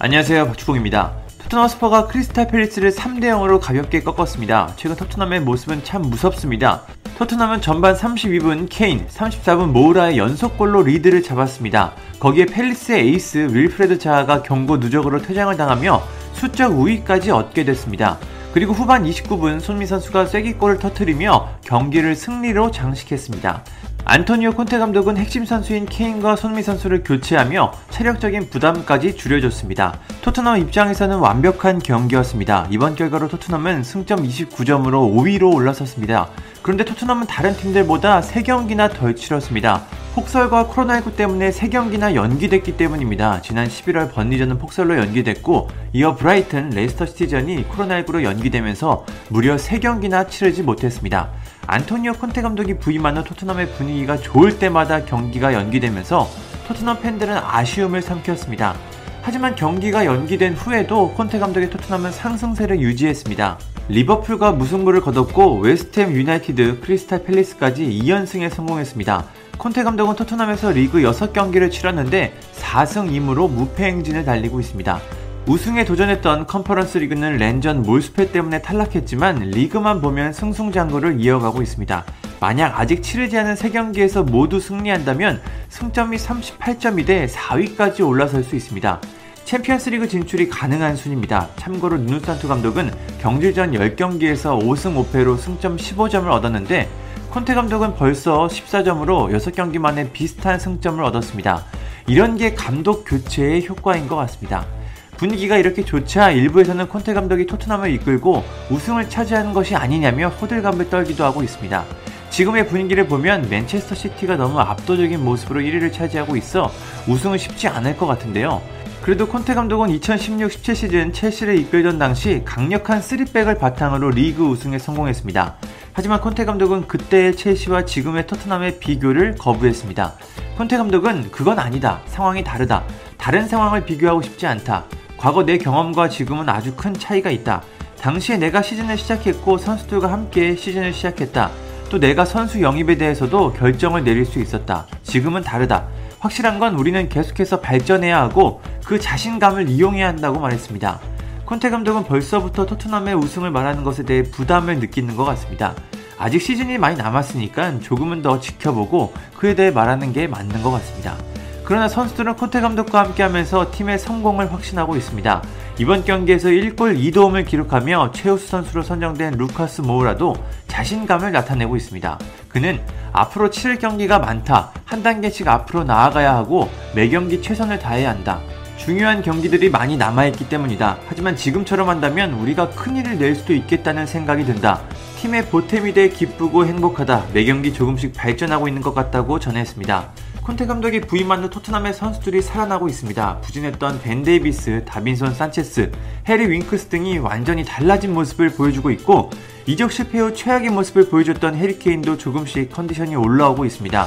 안녕하세요 박주봉입니다. 토트넘 스퍼가 크리스탈 팰리스를 3대 0으로 가볍게 꺾었습니다. 최근 토트넘의 모습은 참 무섭습니다. 토트넘은 전반 32분 케인, 34분 모우라의 연속골로 리드를 잡았습니다. 거기에 팰리스의 에이스 윌프레드 자하가 경고 누적으로 퇴장을 당하며 수적 우위까지 얻게 됐습니다. 그리고 후반 29분 손흥민 선수가 쐐기골을 터트리며 경기를 승리로 장식했습니다. 안토니오 콘테 감독은 핵심 선수인 케인과 손흥민 선수를 교체하며 체력적인 부담까지 줄여줬습니다. 토트넘 입장에서는 완벽한 경기였습니다. 이번 결과로 토트넘은 승점 29점으로 5위로 올라섰습니다. 그런데 토트넘은 다른 팀들보다 3경기나 덜 치렀습니다. 폭설과 코로나19 때문에 3경기나 연기됐기 때문입니다. 지난 11월 번리전은 폭설로 연기됐고 이어 브라이튼, 레스터 시티전이 코로나19로 연기되면서 무려 3경기나 치르지 못했습니다. 안토니오 콘테 감독이 부임한 후 토트넘의 분위기가 좋을 때마다 경기가 연기되면서 토트넘 팬들은 아쉬움을 삼켰습니다. 하지만 경기가 연기된 후에도 콘테 감독의 토트넘은 상승세를 유지했습니다. 리버풀과 무승부를 거뒀고 웨스트햄 유나이티드, 크리스탈 팰리스까지 2연승에 성공했습니다. 콘테 감독은 토트넘에서 리그 6경기를 치렀는데 4승 2무로 무패 행진을 달리고 있습니다. 우승에 도전했던 컨퍼런스 리그는 렌전 몰수패 때문에 탈락했지만 리그만 보면 승승장구를 이어가고 있습니다. 만약 아직 치르지 않은 3경기에서 모두 승리한다면 승점이 38점이 돼 4위까지 올라설 수 있습니다. 챔피언스 리그 진출이 가능한 순위입니다. 참고로 누누산투 감독은 경질 전 10경기에서 5승 5패로 승점 15점을 얻었는데 콘테 감독은 벌써 14점으로 6경기 만에 비슷한 승점을 얻었습니다. 이런 게 감독 교체의 효과인 것 같습니다. 분위기가 이렇게 좋자 일부에서는 콘테 감독이 토트넘을 이끌고 우승을 차지하는 것이 아니냐며 호들갑을 떨기도 하고 있습니다. 지금의 분위기를 보면 맨체스터 시티가 너무 압도적인 모습으로 1위를 차지하고 있어 우승은 쉽지 않을 것 같은데요. 그래도 콘테 감독은 2016-17 시즌 첼시를 이끌던 당시 강력한 3백을 바탕으로 리그 우승에 성공했습니다. 하지만 콘테 감독은 그때의 첼시와 지금의 토트넘의 비교를 거부했습니다. 콘테 감독은 그건 아니다. 상황이 다르다. 다른 상황을 비교하고 싶지 않다. 과거 내 경험과 지금은 아주 큰 차이가 있다. 당시에 내가 시즌을 시작했고 선수들과 함께 시즌을 시작했다. 또 내가 선수 영입에 대해서도 결정을 내릴 수 있었다. 지금은 다르다. 확실한 건 우리는 계속해서 발전해야 하고 그 자신감을 이용해야 한다고 말했습니다. 콘테 감독은 벌써부터 토트넘의 우승을 말하는 것에 대해 부담을 느끼는 것 같습니다. 아직 시즌이 많이 남았으니까 조금은 더 지켜보고 그에 대해 말하는 게 맞는 것 같습니다. 그러나 선수들은 콘테 감독과 함께하면서 팀의 성공을 확신하고 있습니다. 이번 경기에서 1골 2도움을 기록하며 최우수 선수로 선정된 루카스 모우라도 자신감을 나타내고 있습니다. 그는 앞으로 치를 경기가 많다. 한 단계씩 앞으로 나아가야 하고 매 경기 최선을 다해야 한다. 중요한 경기들이 많이 남아있기 때문이다. 하지만 지금처럼 한다면 우리가 큰일을 낼 수도 있겠다는 생각이 든다. 팀의 보탬이 돼 기쁘고 행복하다. 매 경기 조금씩 발전하고 있는 것 같다고 전했습니다. 콘테 감독이 부임한 후 토트넘의 선수들이 살아나고 있습니다. 부진했던 벤 데이비스, 다빈손 산체스, 해리 윙크스 등이 완전히 달라진 모습을 보여주고 있고 이적 실패 후 최악의 모습을 보여줬던 해리 케인도 조금씩 컨디션이 올라오고 있습니다.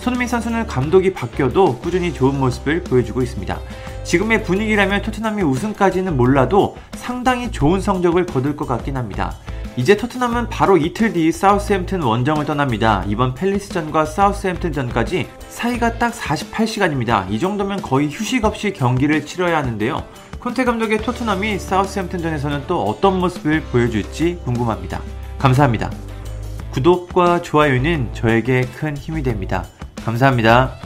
손흥민 선수는 감독이 바뀌어도 꾸준히 좋은 모습을 보여주고 있습니다. 지금의 분위기라면 토트넘이 우승까지는 몰라도 상당히 좋은 성적을 거둘 것 같긴 합니다. 이제 토트넘은 바로 이틀 뒤 사우스햄튼 원정을 떠납니다. 이번 팰리스전과 사우스햄튼전까지 사이가 딱 48시간입니다. 이 정도면 거의 휴식 없이 경기를 치러야 하는데요. 콘테 감독의 토트넘이 사우스햄튼전에서는 또 어떤 모습을 보여줄지 궁금합니다. 감사합니다. 구독과 좋아요는 저에게 큰 힘이 됩니다. 감사합니다.